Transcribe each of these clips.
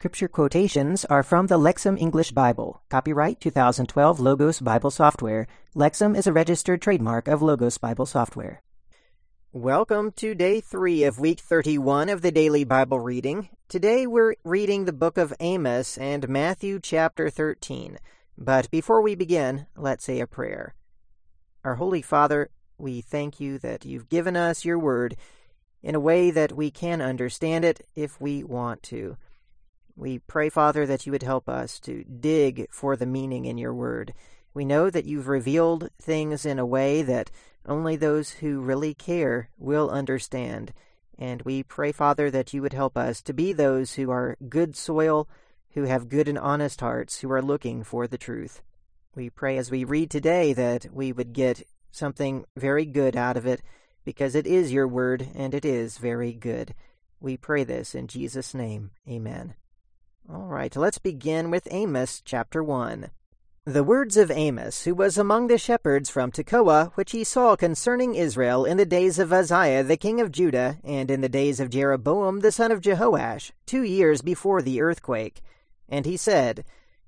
Scripture quotations are from the Lexham English Bible. Copyright 2012 Logos Bible Software. Lexham is a registered trademark of Logos Bible Software. Welcome to day three of week 31 of the daily Bible reading. Today we're reading the book of Amos and Matthew chapter 13. But before we begin, let's say a prayer. Our Holy Father, we thank you that you've given us your word in a way that we can understand it if we want to. We pray, Father, that you would help us to dig for the meaning in your word. We know that you've revealed things in a way that only those who really care will understand. And we pray, Father, that you would help us to be those who are good soil, who have good and honest hearts, who are looking for the truth. We pray as we read today that we would get something very good out of it, because it is your word and it is very good. We pray this in Jesus' name. Amen. All right, let's begin with Amos chapter 1. The words of Amos, who was among the shepherds from Tekoa, which he saw concerning Israel in the days of Uzziah the king of Judah, and in the days of Jeroboam the son of Jehoash, two years before the earthquake. And he said,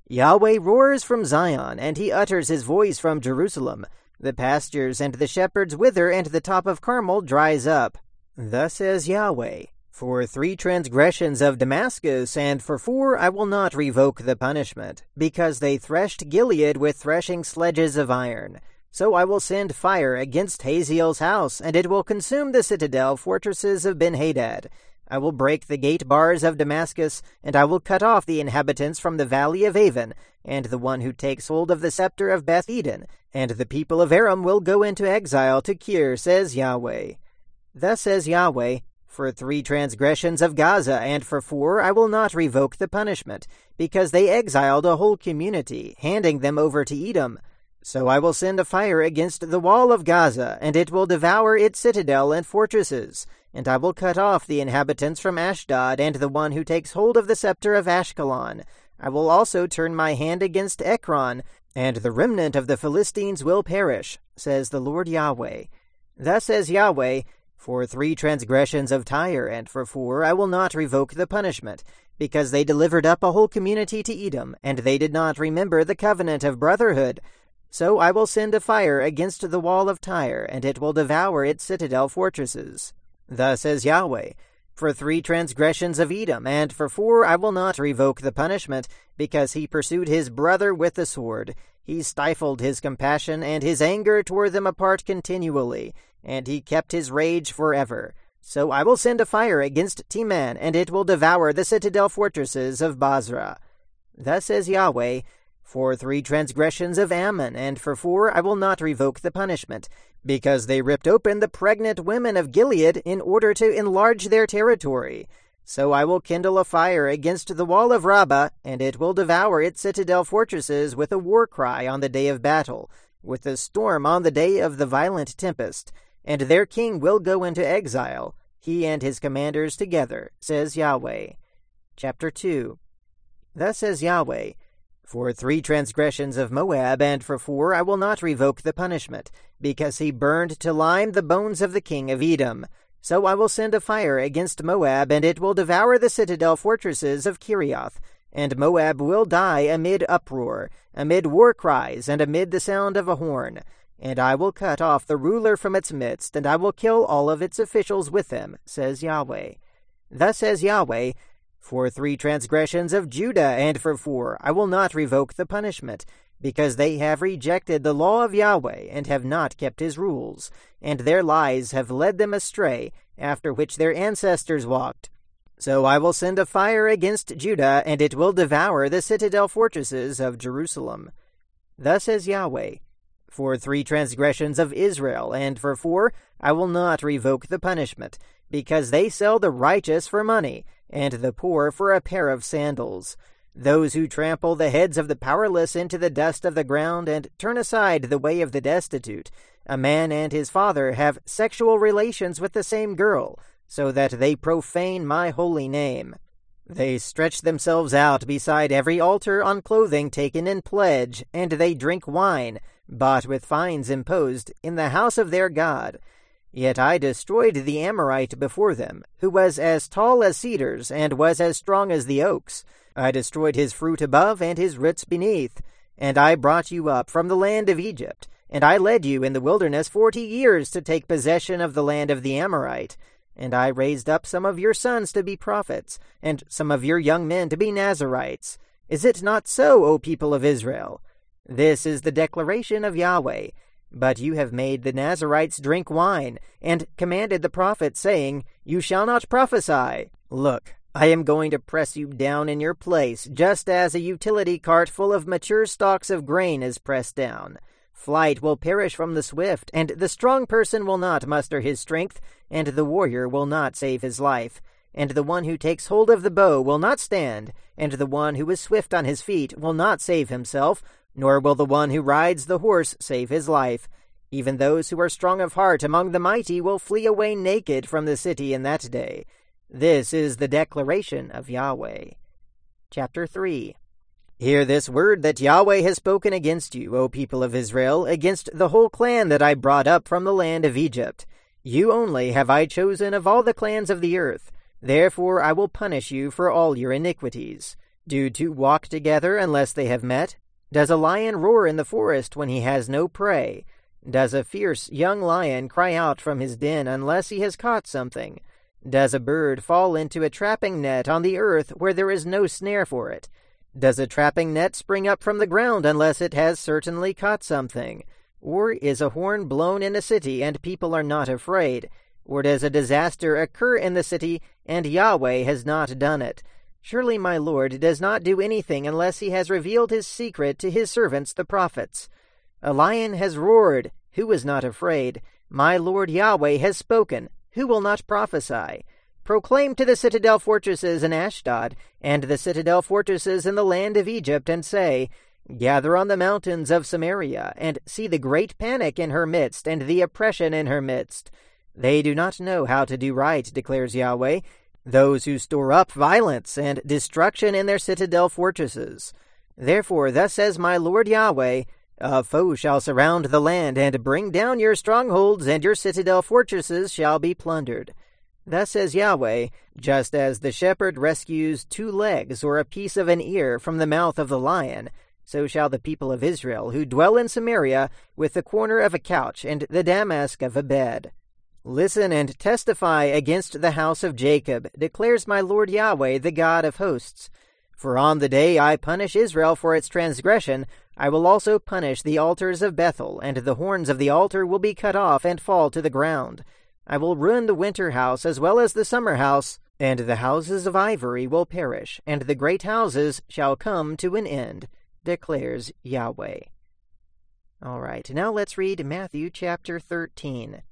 Yahweh roars from Zion, and he utters his voice from Jerusalem. The pastures and the shepherds wither, and the top of Carmel dries up. Thus says Yahweh, for three transgressions of Damascus, and for four I will not revoke the punishment, because they threshed Gilead with threshing sledges of iron. So I will send fire against Hazael's house, and it will consume the citadel fortresses of Benhadad. I will break the gate bars of Damascus, and I will cut off the inhabitants from the valley of Aven, and the one who takes hold of the scepter of Beth Eden, and the people of Aram will go into exile to Kir, says Yahweh. Thus says Yahweh, for three transgressions of Gaza, and for four I will not revoke the punishment, because they exiled a whole community, handing them over to Edom. So I will send a fire against the wall of Gaza, and it will devour its citadel and fortresses. And I will cut off the inhabitants from Ashdod, and the one who takes hold of the scepter of Ashkelon. I will also turn my hand against Ekron, and the remnant of the Philistines will perish, says the Lord Yahweh. Thus says Yahweh, for three transgressions of Tyre, and for four I will not revoke the punishment, because they delivered up a whole community to Edom, and they did not remember the covenant of brotherhood. So I will send a fire against the wall of Tyre, and it will devour its citadel fortresses. Thus says Yahweh, For three transgressions of Edom, and for four I will not revoke the punishment, because he pursued his brother with the sword. He stifled his compassion, and his anger tore them apart continually and he kept his rage forever. So I will send a fire against Teman, and it will devour the citadel fortresses of Bozrah. Thus says Yahweh, For three transgressions of Ammon, and for four I will not revoke the punishment, because they ripped open the pregnant women of Gilead in order to enlarge their territory. So I will kindle a fire against the wall of Rabbah, and it will devour its citadel fortresses with a war cry on the day of battle, with a storm on the day of the violent tempest and their king will go into exile, he and his commanders together, says Yahweh. Chapter 2 Thus says Yahweh, For three transgressions of Moab, and for four I will not revoke the punishment, because he burned to lime the bones of the king of Edom. So I will send a fire against Moab, and it will devour the citadel fortresses of Kerioth, and Moab will die amid uproar, amid war cries, and amid the sound of a horn. And I will cut off the ruler from its midst, and I will kill all of its officials with him, says Yahweh. Thus says Yahweh, For three transgressions of Judah, and for four, I will not revoke the punishment, because they have rejected the law of Yahweh, and have not kept his rules, and their lies have led them astray, after which their ancestors walked. So I will send a fire against Judah, and it will devour the citadel fortresses of Jerusalem. Thus says Yahweh, for three transgressions of Israel, and for four I will not revoke the punishment, because they sell the righteous for money, and the poor for a pair of sandals. Those who trample the heads of the powerless into the dust of the ground, and turn aside the way of the destitute. A man and his father have sexual relations with the same girl, so that they profane my holy name. They stretch themselves out beside every altar on clothing taken in pledge, and they drink wine, bought with fines imposed, in the house of their God. Yet I destroyed the Amorite before them, who was as tall as cedars, and was as strong as the oaks. I destroyed his fruit above, and his roots beneath. And I brought you up from the land of Egypt, and I led you in the wilderness forty years to take possession of the land of the Amorite. And I raised up some of your sons to be prophets, and some of your young men to be Nazarites. Is it not so, O people of Israel? This is the declaration of Yahweh. But you have made the Nazarites drink wine, and commanded the prophets, saying, You shall not prophesy. Look, I am going to press you down in your place, just as a utility cart full of mature stalks of grain is pressed down. Flight will perish from the swift, and the strong person will not muster his strength, and the warrior will not save his life. And the one who takes hold of the bow will not stand, and the one who is swift on his feet will not save himself, nor will the one who rides the horse save his life. Even those who are strong of heart among the mighty will flee away naked from the city in that day. This is the declaration of Yahweh. Chapter 3 Hear this word that Yahweh has spoken against you, O people of Israel, against the whole clan that I brought up from the land of Egypt. You only have I chosen of all the clans of the earth. Therefore I will punish you for all your iniquities. Do two walk together unless they have met? Does a lion roar in the forest when he has no prey? Does a fierce young lion cry out from his den unless he has caught something? Does a bird fall into a trapping net on the earth where there is no snare for it? Does a trapping net spring up from the ground unless it has certainly caught something? Or is a horn blown in a city and people are not afraid? Or does a disaster occur in the city and Yahweh has not done it? Surely my Lord does not do anything unless he has revealed his secret to his servants the prophets. A lion has roared, who is not afraid? My Lord Yahweh has spoken, who will not prophesy? Proclaim to the citadel fortresses in Ashdod, and the citadel fortresses in the land of Egypt, and say, Gather on the mountains of Samaria, and see the great panic in her midst, and the oppression in her midst. They do not know how to do right, declares Yahweh, those who store up violence and destruction in their citadel fortresses. Therefore, thus says my Lord Yahweh, a foe shall surround the land and bring down your strongholds, and your citadel fortresses shall be plundered. Thus says Yahweh, just as the shepherd rescues two legs or a piece of an ear from the mouth of the lion, so shall the people of Israel who dwell in Samaria with the corner of a couch and the damask of a bed. Listen and testify against the house of Jacob, declares my Lord Yahweh, the God of hosts. For on the day I punish Israel for its transgression, I will also punish the altars of Bethel, and the horns of the altar will be cut off and fall to the ground. I will ruin the winter house as well as the summer house, and the houses of ivory will perish, and the great houses shall come to an end, declares Yahweh. All right, now let's read Matthew chapter 13.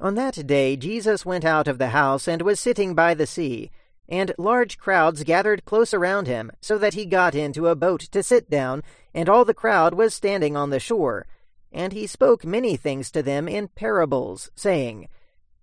On that day Jesus went out of the house and was sitting by the sea, and large crowds gathered close around him, so that he got into a boat to sit down, and all the crowd was standing on the shore. And he spoke many things to them in parables, saying,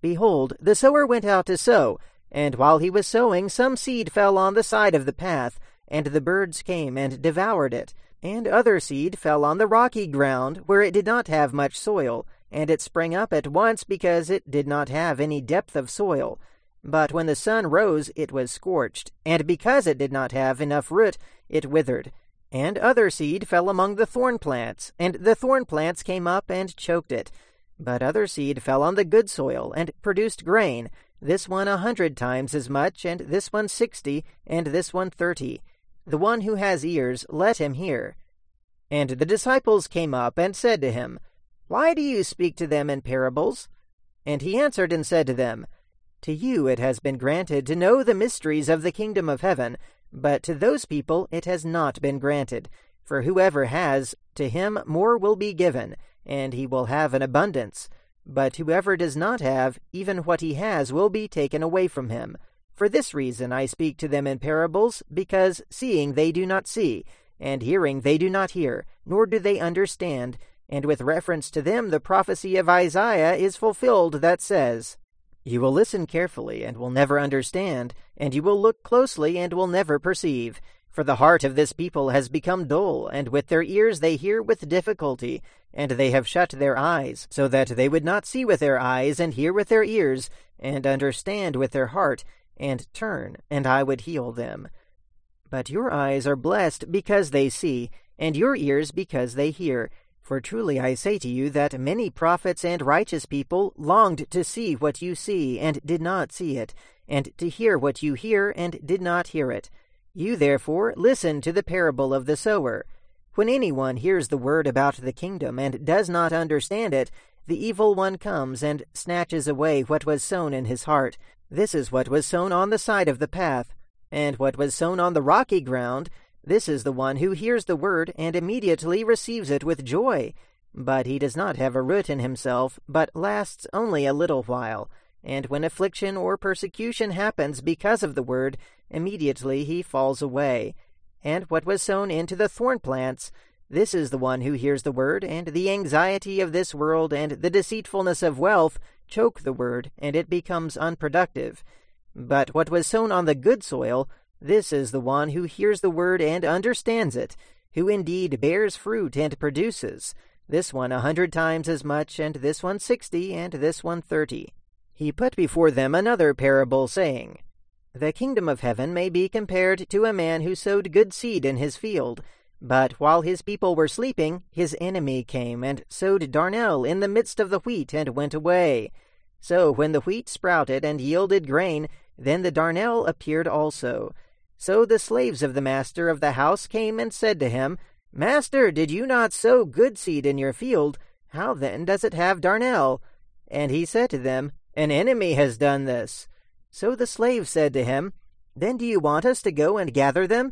Behold, the sower went out to sow, and while he was sowing, some seed fell on the side of the path, and the birds came and devoured it. And other seed fell on the rocky ground, where it did not have much soil and it sprang up at once because it did not have any depth of soil. But when the sun rose, it was scorched, and because it did not have enough root, it withered. And other seed fell among the thorn plants, and the thorn plants came up and choked it. But other seed fell on the good soil, and produced grain, this one a hundred times as much, and this one sixty, and this one thirty. The one who has ears, let him hear. And the disciples came up and said to him, why do you speak to them in parables? And he answered and said to them, To you it has been granted to know the mysteries of the kingdom of heaven, but to those people it has not been granted. For whoever has, to him more will be given, and he will have an abundance. But whoever does not have, even what he has will be taken away from him. For this reason I speak to them in parables, because seeing they do not see, and hearing they do not hear, nor do they understand, and with reference to them, the prophecy of Isaiah is fulfilled that says, You will listen carefully and will never understand, and you will look closely and will never perceive. For the heart of this people has become dull, and with their ears they hear with difficulty, and they have shut their eyes, so that they would not see with their eyes, and hear with their ears, and understand with their heart, and turn, and I would heal them. But your eyes are blessed because they see, and your ears because they hear. For truly I say to you that many prophets and righteous people longed to see what you see, and did not see it, and to hear what you hear, and did not hear it. You therefore listen to the parable of the sower. When anyone hears the word about the kingdom, and does not understand it, the evil one comes and snatches away what was sown in his heart. This is what was sown on the side of the path. And what was sown on the rocky ground, this is the one who hears the word and immediately receives it with joy. But he does not have a root in himself, but lasts only a little while. And when affliction or persecution happens because of the word, immediately he falls away. And what was sown into the thorn plants, this is the one who hears the word, and the anxiety of this world and the deceitfulness of wealth choke the word, and it becomes unproductive. But what was sown on the good soil, this is the one who hears the word and understands it, who indeed bears fruit and produces, this one a hundred times as much, and this one sixty, and this one thirty. He put before them another parable, saying, The kingdom of heaven may be compared to a man who sowed good seed in his field. But while his people were sleeping, his enemy came and sowed darnel in the midst of the wheat and went away. So when the wheat sprouted and yielded grain, then the darnel appeared also. So the slaves of the master of the house came and said to him, Master, did you not sow good seed in your field? How then does it have darnel? And he said to them, An enemy has done this. So the slaves said to him, Then do you want us to go and gather them?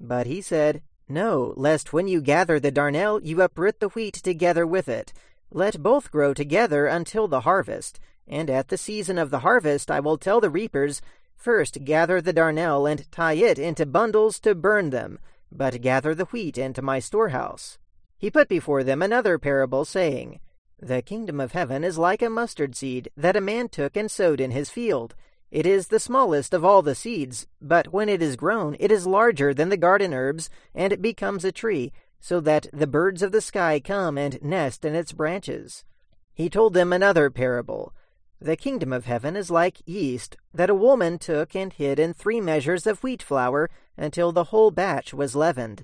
But he said, No, lest when you gather the darnel you uproot the wheat together with it. Let both grow together until the harvest. And at the season of the harvest I will tell the reapers, First gather the darnel and tie it into bundles to burn them, but gather the wheat into my storehouse. He put before them another parable, saying, The kingdom of heaven is like a mustard seed that a man took and sowed in his field. It is the smallest of all the seeds, but when it is grown, it is larger than the garden herbs, and it becomes a tree, so that the birds of the sky come and nest in its branches. He told them another parable. The kingdom of heaven is like yeast that a woman took and hid in three measures of wheat flour until the whole batch was leavened.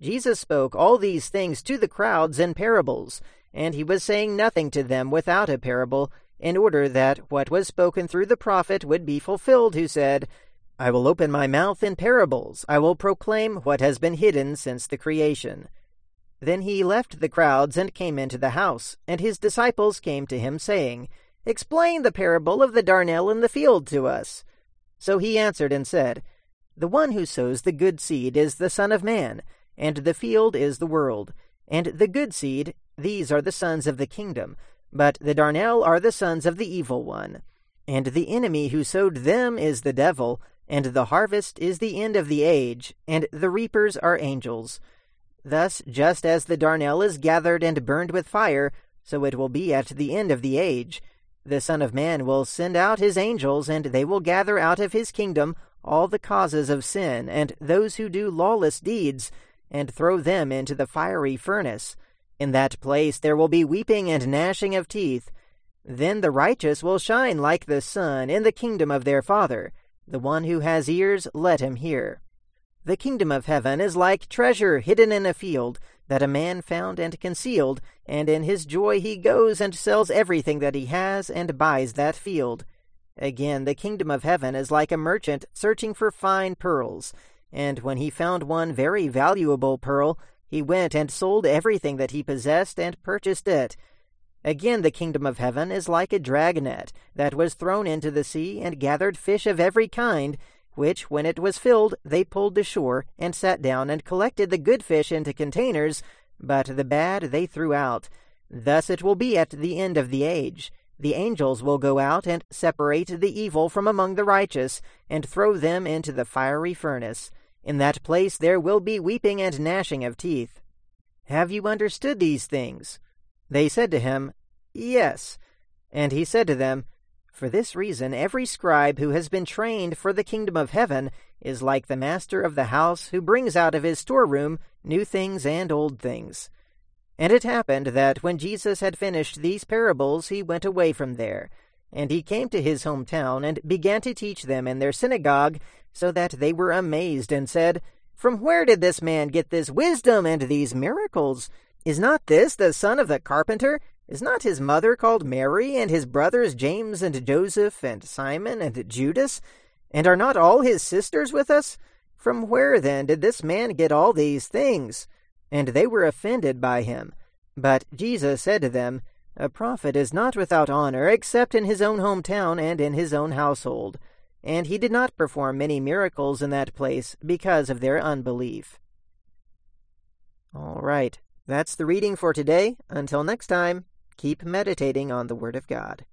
Jesus spoke all these things to the crowds in parables, and he was saying nothing to them without a parable, in order that what was spoken through the prophet would be fulfilled, who said, I will open my mouth in parables, I will proclaim what has been hidden since the creation. Then he left the crowds and came into the house, and his disciples came to him, saying, Explain the parable of the darnel in the field to us. So he answered and said, The one who sows the good seed is the Son of Man, and the field is the world. And the good seed, these are the sons of the kingdom, but the darnel are the sons of the evil one. And the enemy who sowed them is the devil, and the harvest is the end of the age, and the reapers are angels. Thus, just as the darnel is gathered and burned with fire, so it will be at the end of the age. The Son of Man will send out his angels, and they will gather out of his kingdom all the causes of sin, and those who do lawless deeds, and throw them into the fiery furnace. In that place there will be weeping and gnashing of teeth. Then the righteous will shine like the sun in the kingdom of their Father. The one who has ears, let him hear. The kingdom of heaven is like treasure hidden in a field, that a man found and concealed, and in his joy he goes and sells everything that he has and buys that field. Again, the kingdom of heaven is like a merchant searching for fine pearls, and when he found one very valuable pearl, he went and sold everything that he possessed and purchased it. Again, the kingdom of heaven is like a dragnet that was thrown into the sea and gathered fish of every kind, which, when it was filled, they pulled to shore, and sat down and collected the good fish into containers, but the bad they threw out. Thus it will be at the end of the age. The angels will go out and separate the evil from among the righteous, and throw them into the fiery furnace. In that place there will be weeping and gnashing of teeth. Have you understood these things? They said to him, Yes. And he said to them, for this reason, every scribe who has been trained for the kingdom of heaven is like the master of the house who brings out of his storeroom new things and old things. And it happened that when Jesus had finished these parables, he went away from there. And he came to his hometown and began to teach them in their synagogue, so that they were amazed and said, From where did this man get this wisdom and these miracles? Is not this the son of the carpenter? Is not his mother called Mary, and his brothers James and Joseph and Simon and Judas? And are not all his sisters with us? From where then did this man get all these things? And they were offended by him. But Jesus said to them, A prophet is not without honor except in his own hometown and in his own household. And he did not perform many miracles in that place because of their unbelief. All right, that's the reading for today. Until next time, keep meditating on the Word of God.